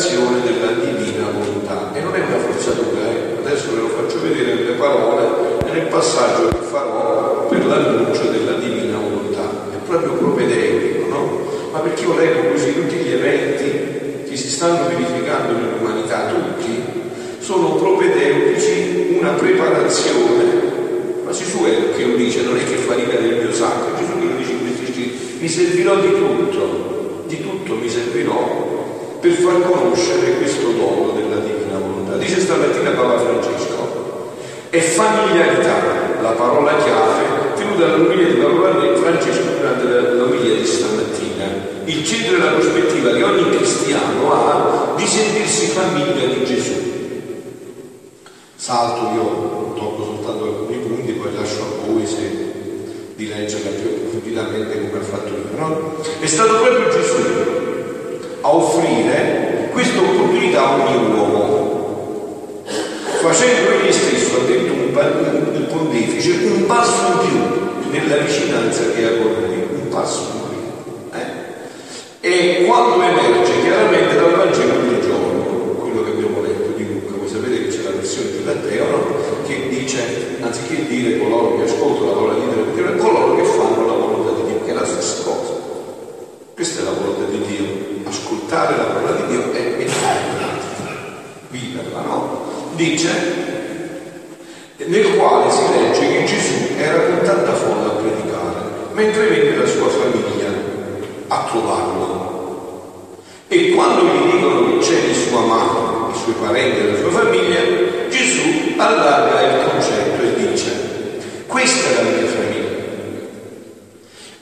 rivelazione della divina volontà. E non è una forzatura, eh? adesso ve lo faccio vedere nelle parole nel passaggio che farò per l'annuncio della divina volontà. È proprio propedeutico, no? Ma perché io leggo così tutti gli eventi che si stanno verificando nell'umanità, tutti, sono propedeutici, una preparazione. Ma Gesù è che lo dice, non è che fa riga del mio sacco, Gesù che lo dice in questi scritti, mi servirò di tutto, di tutto mi servirò per far conoscere questo dono della divina volontà. Dice stamattina Papa Francesco, è familiarità la parola chiave tenuta dall'omilia di Papa Francesco durante l'omilia di stamattina. Il centro e la prospettiva che ogni cristiano ha di sentirsi famiglia di Gesù. Salto io, tocco soltanto alcuni punti, poi lascio a voi se di leggerla più approfonditamente come ha fatto io. No? È stato proprio Gesù a offrire questa opportunità a ogni uomo, facendo egli stesso, ha detto il pontefice, un passo in più nella vicinanza che ha con noi, un passo in più. Eh? E quando emerge chiaramente dal Vangelo del giorno, quello che abbiamo letto di Luca, voi sapete che c'è la versione di Matteo, no? che dice, anziché dire coloro che ascoltare la parola di Dio e viverla, no? Dice, nel quale si legge che Gesù era con tanta folla a predicare, mentre venne la sua famiglia a trovarlo. E quando gli dicono che c'è il suo amato, i suoi parenti e la sua famiglia, Gesù allarga il concetto e dice, questa è la mia famiglia.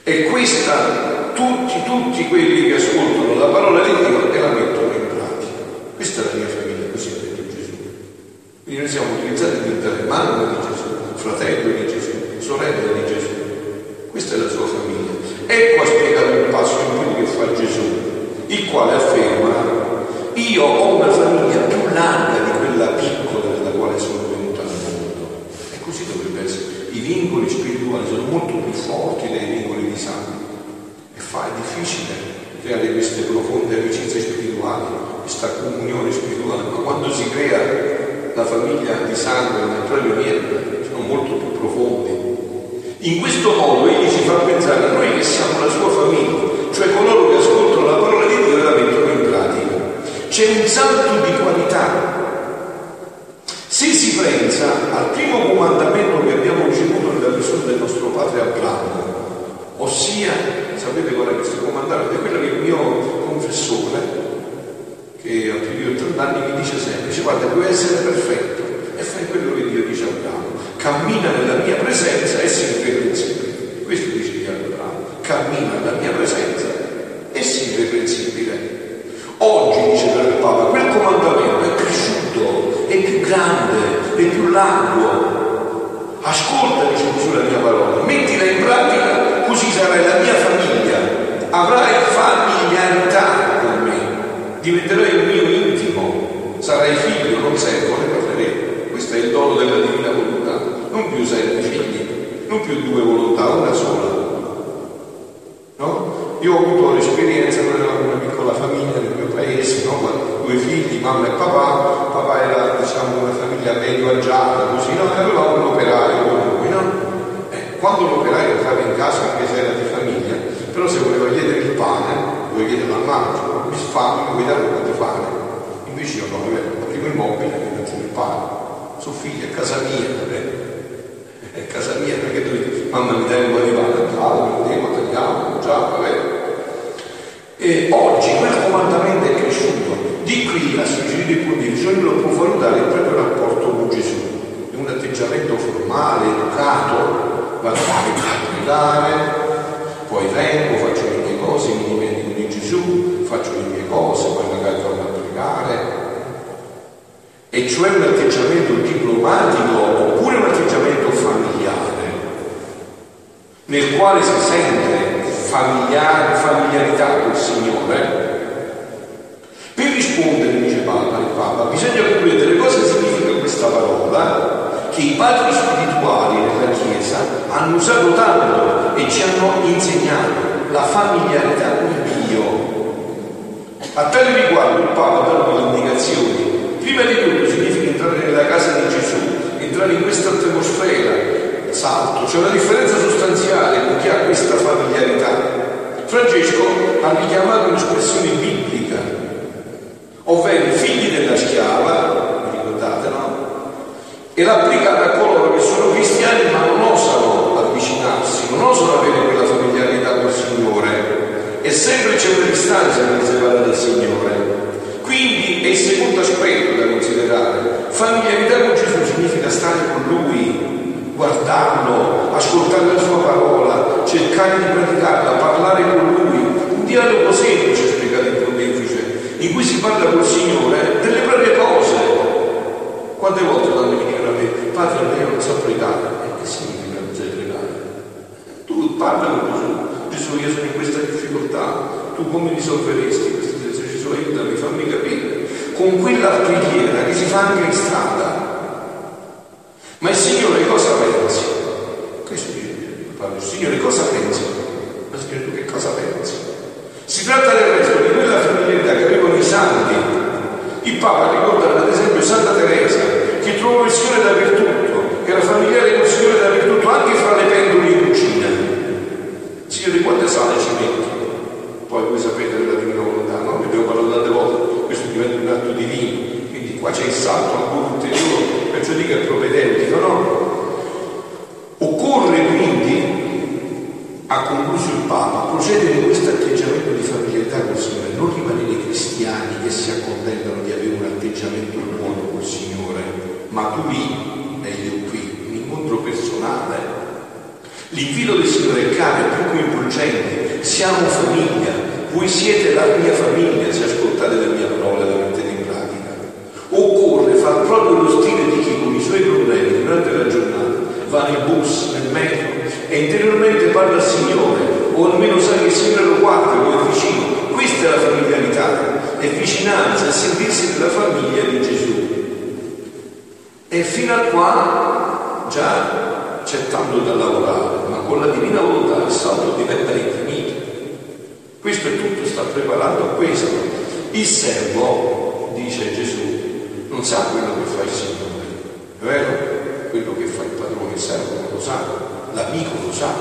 E questa, tutti, tutti quelli che ascoltano la parola di Dio e la mettono in pratica. Questa è la mia famiglia, così ha detto Gesù. Quindi noi siamo utilizzati per diventare mamma di Gesù, fratello di Gesù, sorella di Gesù. Questa è la sua famiglia. Ecco a spiegare un passo in più che fa Gesù, il quale afferma, io ho una famiglia più larga di quella piccola della quale sono venuta al mondo. E così dovrebbe essere. I vincoli spirituali sono molto più forti dei vincoli di sangue e fa è difficile creare queste profonde amicizie spirituali, questa comunione spirituale, ma quando si crea la famiglia di sangue nel proprio niente, sono molto più profondi. In questo modo egli ci fa pensare a noi che siamo la sua famiglia, cioè coloro che ascoltano la parola di Dio e la mettono in pratica. C'è un salto di qualità. Se si pensa al primo comandamento che abbiamo ricevuto nella persona del nostro padre Abramo, ossia, sapete qual è questo comandamento? È quello che il mio confessore, che ha più di 80 anni, mi dice sempre, dice guarda, puoi essere perfetto e fai quello che Dio dice a Abramo, cammina nella mia presenza e sii irreprensibile. Questo dice a Abramo, cammina nella mia presenza e sii irreprensibile. Oggi, dice il Papa, quel comandamento è cresciuto, è più grande, è più largo. Ascolta, dice Gesù, la mia parola, mettila in pratica, così sarai la mia famiglia, avrai diventerai il mio intimo, sarai figlio, non servo, ne parleremo. Questo è il dono della divina volontà, non più sei figli, non più due volontà, una sola. No? Io ho avuto l'esperienza, noi eravamo una piccola famiglia nel mio paese, no? mamma e papà, papà era diciamo una famiglia medio agiata, così, no? E aveva un operaio con lui, no? Eh, quando l'operaio entrava in casa, anche se era di famiglia, però se voleva chiedere il pane, voleva chiedere al mangio, vuoi dare un po' di pane? Invece io no, aprivo il mobile e mi il pane. Suo figlio è casa mia, eh? è casa mia, perché tu mamma mi dai un po' di pane? Allora, devo tagliamo, già, vabbè. E oggi quel comandamento è cresciuto. Di qui a suggerire può dire, cioè lo può valutare il proprio rapporto con Gesù. È un atteggiamento formale, educato, va a pregare, poi vengo, faccio le mie cose, mi dimentico di Gesù, faccio le mie cose, poi magari torno a pregare. E cioè un atteggiamento diplomatico oppure un atteggiamento familiare, nel quale si sente familiare, familiarità col Signore, per rispondere, dice Papa, il Papa, bisogna comprendere cosa significa questa parola che i padri spirituali della Chiesa hanno usato tanto e ci hanno insegnato, la familiarità con. A tale riguardo il Papa dà delle indicazioni. Prima di tutto significa entrare nella casa di Gesù, entrare in questa atmosfera, salto, c'è una differenza sostanziale con chi ha questa familiarità. Francesco ha richiamato un'espressione biblica, ovvero figli della schiava, ricordate no? E l'ha applicata a coloro che sono cristiani ma non osano avvicinarsi, non osano avere E sempre c'è una distanza che separa dal Signore. Quindi è il secondo aspetto da considerare. Familiarità con Gesù significa stare con Lui, guardarlo, ascoltare la sua parola, cercare di praticarla, parlare con lui. Un dialogo semplice, spiegato il pontefice, in cui si parla col Signore delle proprie cose. Quante volte quando mi dicono a me, padre, io non so pregare, e che significa non sai pregare? Tu parla con Gesù, Gesù io sono in tu come risolveresti questa situazione? Gesù aiutami, fammi capire. Con quella preghiera che si fa anche in strada, ma il Signore cosa pensi? Questo dice il Signore cosa pensi? Ma Signore tu che cosa pensi? Si tratta del resto di quella familiarità che avevano i santi. Il Papa ricorda ad esempio Santa Teresa, che trovò il Signore dappertutto, che era familiare con il Signore dappertutto, anche fra le pendole in cucina. Signore, quante sale ci metti? Poi voi sapete della divina volontà, no? Ne abbiamo parlato tante volte, questo diventa un atto divino, quindi qua c'è il salto ancora ulteriore perciò dico è propedeutico, no? Occorre quindi, ha concluso il Papa, procedere in questo atteggiamento di familiarità col Signore, non rimanere cristiani che si accontentano di avere un atteggiamento buono col Signore, ma tu lì e io qui, un incontro personale. L'invito del Signore è caro, è più coinvolgente, siamo famiglia, voi siete la mia famiglia se ascoltate la mia parola e la mettete in pratica. Occorre far proprio lo stile di chi con i suoi problemi durante la giornata va nel bus, nel metro e interiormente parla al Signore o almeno sa che il Signore lo guarda o è vicino. Questa è la familiarità, è vicinanza, è sentirsi della famiglia di Gesù. E fino a qua già c'è tanto da lavorare, ma con la divina volontà il salto diventa infinito. Questo è tutto, sta preparando a questo. Il servo, dice Gesù, non sa quello che fa il Signore, è vero? Quello che fa il padrone, il servo non lo sa, l'amico lo sa,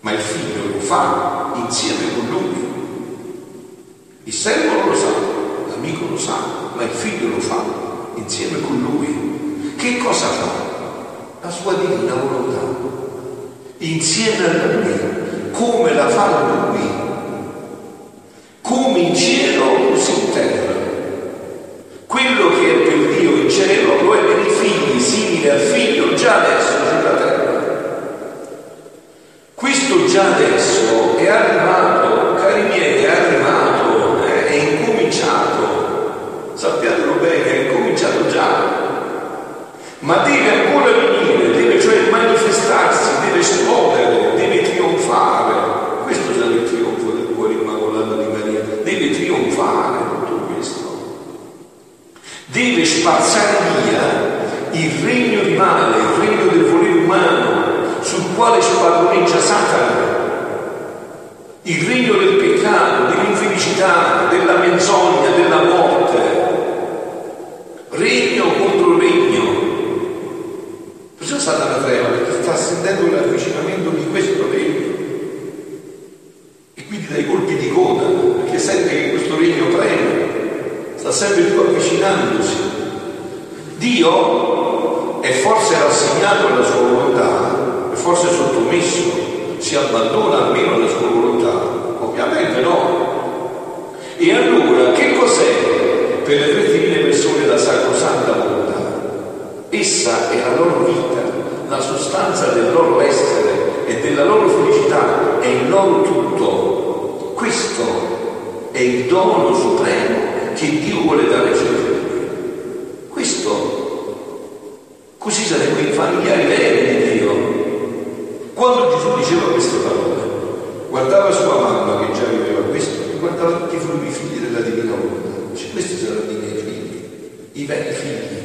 ma il figlio lo fa insieme con lui. Il servo non lo sa, l'amico lo sa, ma il figlio lo fa insieme con lui. Che cosa fa? La sua divina volontà, insieme a lui, come la fa lui, come in cielo così in terra. Quello che è per Dio in cielo lo è per i figli, simile al figlio già adesso sulla terra. Questo già adesso è arrivato, cari miei, è arrivato, eh, è incominciato. Sappiatelo bene, è incominciato già. Ma deve ancora venire, deve cioè manifestarsi, deve esplodere, deve trionfare. Questo è il trionfo del cuore immacolato di Maria, deve trionfare deve spazzare via il regno di male, il regno del volere umano, sul quale si padroneggia Satana, il regno del peccato, dell'infelicità, della menzogna, della morte. sta sempre più avvicinandosi. Dio è forse rassegnato alla sua volontà, è forse sottomesso, si abbandona almeno alla sua volontà? Ovviamente no. E allora che cos'è per le tre divine persone la sacrosanta volontà? Essa è la loro vita, la sostanza del loro essere e della loro felicità, è il loro tutto. Questo è il dono supremo che Dio vuole dare ai suoi figli. Questo, così saremmo i familiari veri di Dio. Quando Gesù diceva queste parole, guardava sua mamma che già viveva questo e guardava tutti i frutti figli della divina volontà. Dice, questi saranno i miei figli, i veri figli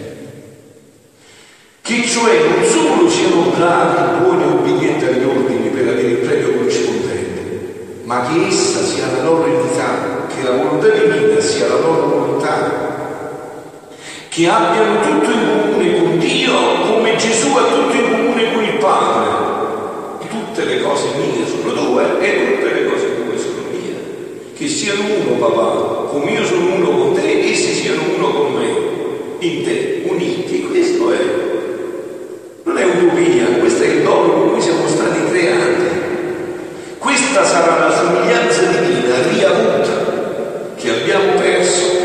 che cioè non solo siano bravi, buoni e obbedienti agli ordini per avere il premio corrispondente, ma che essa sia la loro eredità, che la volontà divina sia la loro volontà, che abbiano tutto in comune con Dio come Gesù ha tutto in comune con il Padre. Tutte le cose mie sono due e tutte le cose tue sono mie. Che siano uno, papà, come io sono uno con te, essi siano uno con me, in te, uniti. Questo è non è utopia, questo è il dono con cui siamo stati creati. Questa sarà la somiglianza divina riavuta che abbiamo perso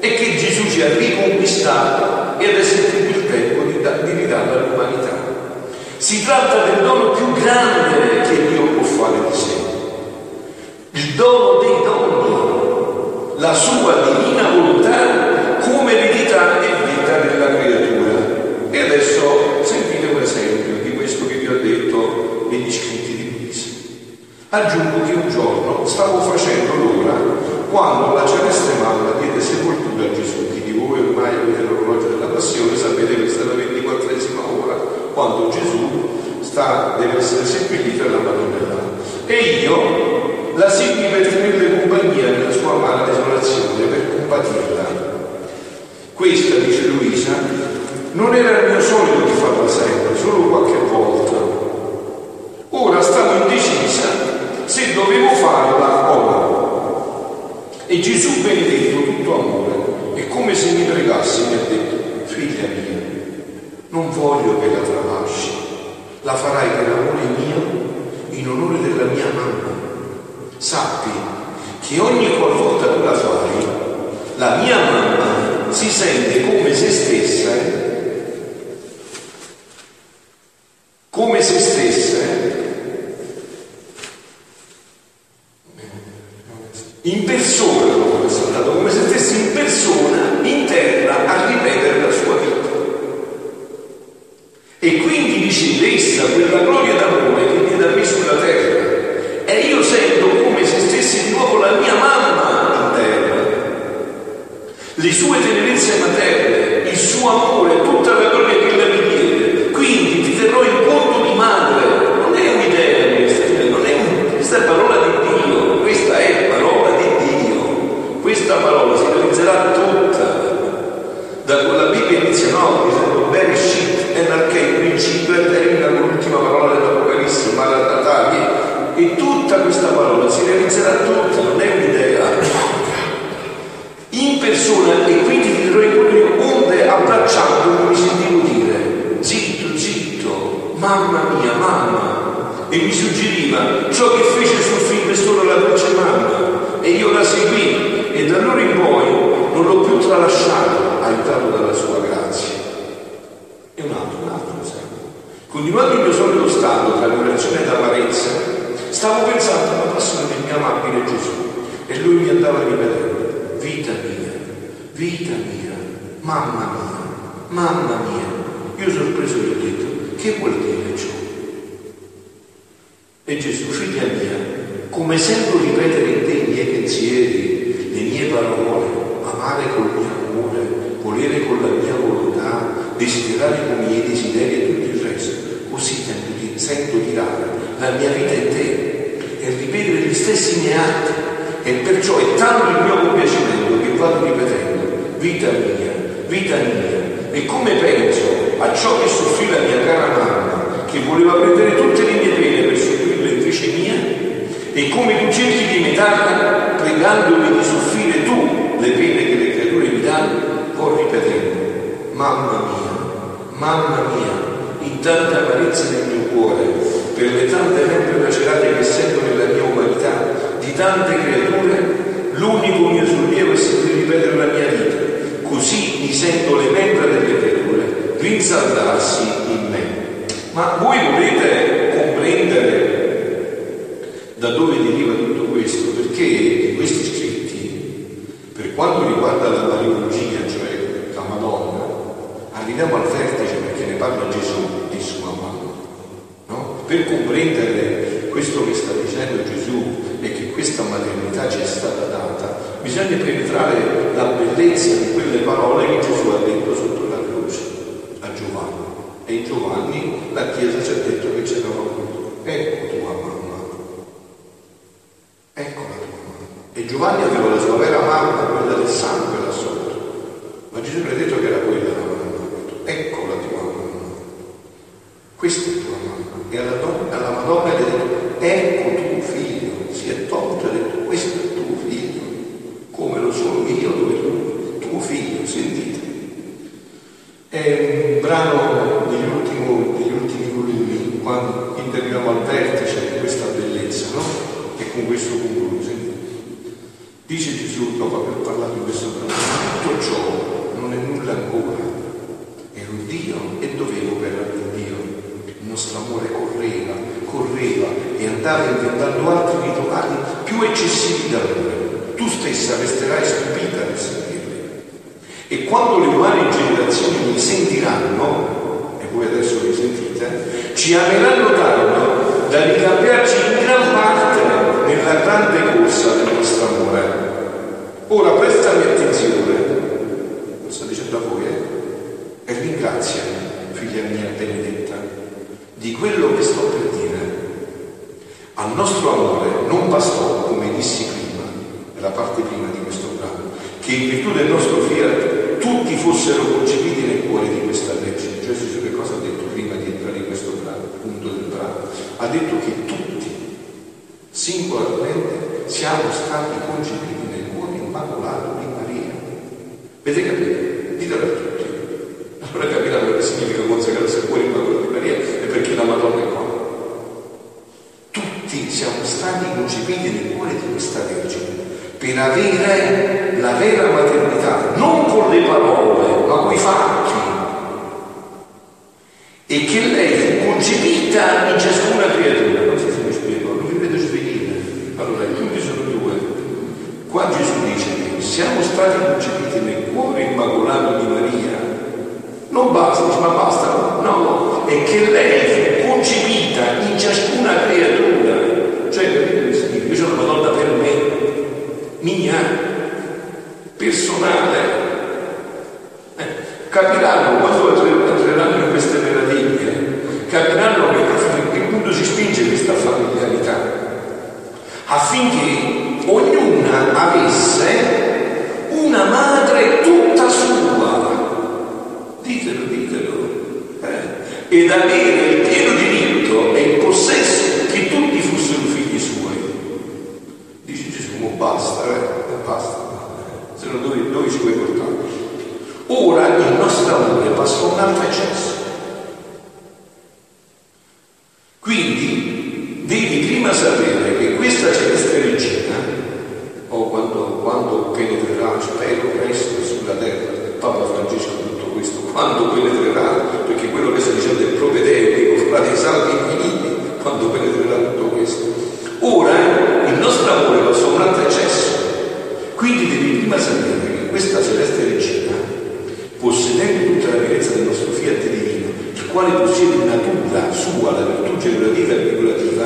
e che Gesù ci ha riconquistato e adesso è il tempo di, di ridarla all'umanità. Si tratta del dono più grande che Dio può fare di sé, il dono dei doni, la sua divina volontà eredità e vita della creatura. E adesso negli scritti di Luisa. Aggiungo che un giorno stavo facendo l'ora quando la celeste mamma diede sepoltura a Gesù. Chi di voi ormai avete l'orologio della passione sapete che questa è la ventiquattresima ora quando Gesù sta, deve essere seppellito nella Madonna E io la segui per tenerle compagnia nella sua amara desolazione, per compatirla. Questa, dice Luisa, non era il mio solito di farla sempre, solo qualche volta Ora stavo indecisa se dovevo farla o no. E Gesù benedetto, tutto amore, è come se mi pregasse, mi ha detto, figlia mia, non voglio che la tralasci, la farai per amore mio, in onore della mia mamma. Sappi che ogni qualvolta tu la fai, la mia mamma si sente come se stessa, come se stessa, in persona, come se stesse in persona in terra a ripetere la sua vita. E quindi dice essa quella gloria d'amore sue tenerezze materne, il suo amore, tutta la gloria che lei mi diede. Quindi ti terrò in conto di madre. Non è un'idea questa, non è un, questa è parola di Dio, questa è parola questa parola si realizzerà tutta. Da quella Bibbia inizia no, dicendo Bereshit, Enarche, il principio e termina con l'ultima parola dell'Apocalisse, Maranatà, e tutta questa parola si realizzerà tutta, non è un'idea. In persona, e quindi ti dirò in quello onde abbracciando mi sentivo dire, zitto, zitto, mamma mia, mamma, e mi suggeriva ciò che fece sul film è solo la dolce mamma, e io la seguì e da allora in poi non l'ho più tralasciato, aiutato dalla sua grazia. E un altro, un altro esempio. Continuando il mio solito stato tra adorazione ed amarezza, stavo pensando alla passione del mio amabile Gesù e lui mi andava ripetendo, vita mia, vita mia, mamma mia, mamma mia. Io sorpreso gli ho detto, che vuol dire ciò? E Gesù, figlia mia, come sento ripetere in te i miei pensieri, le mie parole, amare col mio amore, volere con la mia volontà, desiderare con i miei desideri e tutto il resto, così sento di dare la mia vita in te e ripetere gli stessi miei atti. E perciò è tanto il mio compiacimento che vado ripetendo, vita mia, vita mia, e come penso a ciò che soffrì la mia cara mamma, che voleva prendere tutte le mie pene per soffrirle invece mia, e come tu cerchi di imitarla pregandomi di soffrire tu le pene che le ripetendo, mamma mia, mamma mia, in tanta amarezza nel mio cuore, per le tante membra lacerate che sento nella mia umanità, di tante creature, l'unico mio sollievo è sempre ripetere la mia vita, così mi sento le membra delle creature rinsaldarsi in me. Ma voi volete comprendere da dove deriva tutto questo? Perché questi scritti, per quanto riguarda la Mariologia, cioè la Madonna, arriviamo al vertice perché ne parla Gesù di sua mamma. No? Per comprendere questo che sta dicendo Gesù e che questa maternità ci è stata data, bisogna penetrare la bellezza di quelle parole che Gesù ha detto sotto la croce a Giovanni. E in Giovanni la Chiesa ci ha detto che c'era voluto. Ecco tua mamma. Ecco la tua mamma. E Giovanni aveva la sua vera mamma, quella del sangue là sotto. Ma Gesù mi ha detto che era quella la mamma. Ecco la tua mamma. Questa è tua mamma. E alla, donna, alla Madonna gli ha detto, ecco tuo figlio. Si è tolto e ha detto, questo è tuo figlio. Come lo sono io, dove tu, tuo figlio, sentite. È un brano degli ultimi, degli ultimi volumi, quando arriviamo al vertice di questa bellezza, no? E con questo concludo. Dice Gesù, dopo aver parlato di questo brano, tutto ciò non è nulla ancora. Ero Dio e dovevo operare in Dio. Il nostro amore correva, correva e andava inventando altri rituali più eccessivi d'amore. Tu stessa resterai stupita nel sentirli. E quando le umane generazioni li sentiranno, e voi adesso li sentite, ci ameranno tanto da ricambiarci in gran parte nella grande corsa del nostro amore. Ora prestami attenzione, lo sto dicendo a voi, eh? e ringraziami, figlia mia benedetta, di quello che sto per dire. Al nostro amore non bastò, come dissi prima, nella parte prima di questo brano, che in virtù del nostro fiat tutti fossero concepiti nel cuore di questa legge. Cioè Gesù che cosa ha detto prima di entrare in questo brano, punto del brano? Ha detto che tutti, singolarmente, siamo stati concepiti nel cuore immacolato di Maria. Avete capito? Ditelo a tutti. Allora capiranno che significa consacrarsi al cuore immacolato di Maria e perché la Madonna è qua. Tutti siamo stati concepiti nel cuore di questa Vergine per avere la vera maternità, non con le parole, ma con i fatti. E che lei fu concepita in ciascuna creatura. Non so se mi spiego, non vi vedo svenire. Allora, i punti sono due. Qua Gesù dice che siamo stati concepiti nel cuore immacolato di Maria. Non basta, ma basta, no, è che lei fu concepita in ciascuna creatura. Cioè, capite significa? Io sono una donna per me, mia, personale. Eh, capiranno quando entreranno in queste meraviglie, capiranno che, che punto si spinge questa familiarità, affinché ognuna avesse Eh? Ed avere il pieno diritto e il possesso che tutti fossero figli suoi. Dice Gesù, ma basta, eh? basta. Se no dove, dove ci vuoi portare? Ora il nostro amore passa un altro eccesso. Quindi devi prima sapere che questa celeste regina, o quando, quando penetrerà, spero presto sulla terra, Papa Francesco tutto questo, quando penetrerà, perché quello che sta dicendo è propedeutico, fra dei salti infiniti, quando penetrerà tutto questo. Ora il nostro amore va su un altro eccesso, quindi devi prima sapere che questa celeste regina, possedendo tutta la pienezza del nostro fiat divino, il quale possiede in natura sua la virtù generativa e figurativa,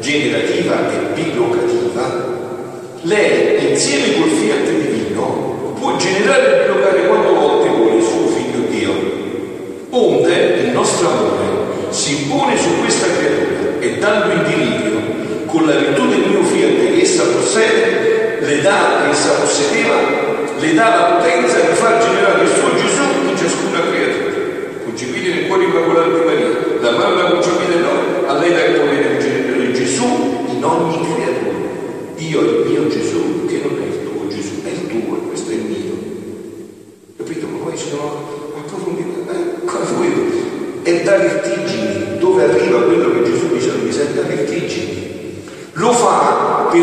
generativa e bilocativa, lei insieme col fiat vertigini, dove arriva quello che Gesù dice, mi senta vertigini, lo fa per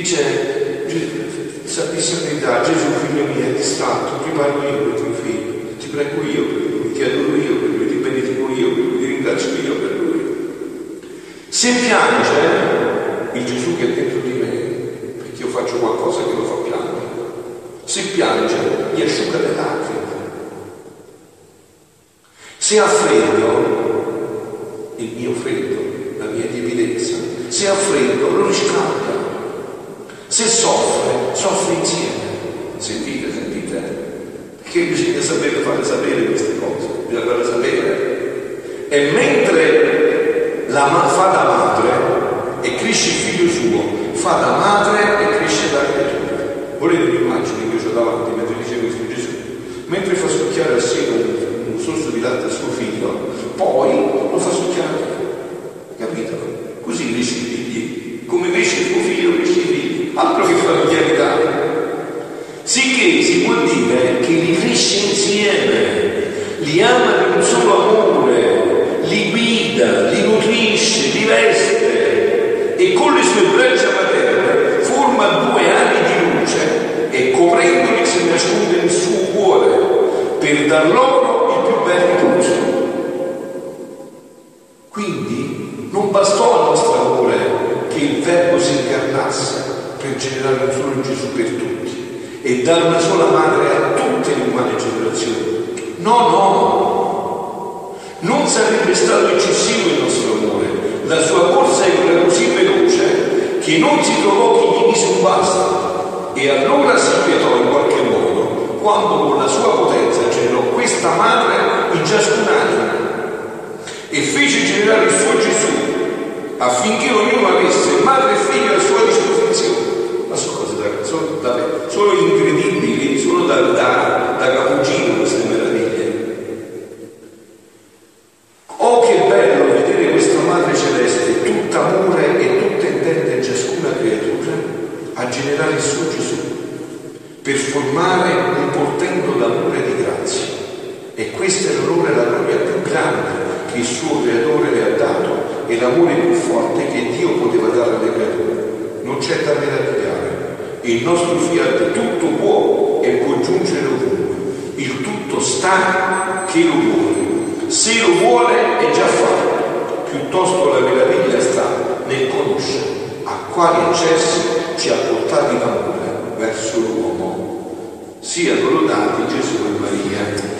dice, sapesse la verità, Gesù figlio mio è distratto, ti parlo io per tuo figlio, ti prego io per lui, ti adoro io per lui, ti benedico io per lui, ti ringrazio io per lui. Se piange, il Gesù che è dentro di me, perché io faccio qualcosa che lo fa piangere, se piange, gli asciuga le lacrime. Se ha freddo, il mio freddo, la mia tiepidezza, se ha freddo lo riscalda. Se soffre, soffre insieme. Sentite, sentite. Perché bisogna sapere fare sapere queste cose, bisogna farle sapere. E mentre la fa da madre e cresce il figlio suo, fa da madre e cresce da creatura. Volete un'immagine che io ho davanti mentre dice questo Gesù? Mentre fa succhiare al seno un, un sorso di latte a suo figlio, poi lo fa succhiare. Capito? Così cresce i figli. Come cresce il tuo figlio, cresce i figli. Altro che familiarità. Sicché si può dire che li cresce insieme, li ama di un solo amore, li guida, li nutrisce, li veste e con le sue braccia materne forma due ali di luce e coprendoli si nasconde nel suo cuore per dar loro il più bello tutto. Quindi non bastò al nostro amore che il Verbo si incarnasse per generare un solo Gesù per tutti e dare una sola madre a tutte le umane generazioni. No, no, non sarebbe stato eccessivo il nostro amore. La sua corsa era così veloce che non si trovò chi gli mise un basta e allora si inquietò in qualche modo quando con la sua potenza generò questa madre in ciascun'anima e fece generare il suo Gesù affinché ognuno avesse madre e figlio a sua disposizione. Ma sono cose da, sono, da, sono incredibili, sono da, da, da cappuccino queste meraviglie. Oh che bello vedere questa madre celeste, tutta amore e tutta intenta in ciascuna creatura, a generare il suo Gesù, per formare un portento d'amore e di grazia. E questo è l'onore e la gloria più grande che il suo creatore le ha dato e l'amore più forte che Dio poteva dare alle creature. Non c'è da meravigliare. Il nostro fiat tutto può e può giungere ovunque. Il tutto sta che lo vuole. Se lo vuole è già fatto. Piuttosto la meraviglia sta nel conoscere a quali accessi ci ha portati l'amore verso l'uomo. Siano lodati Gesù e Maria.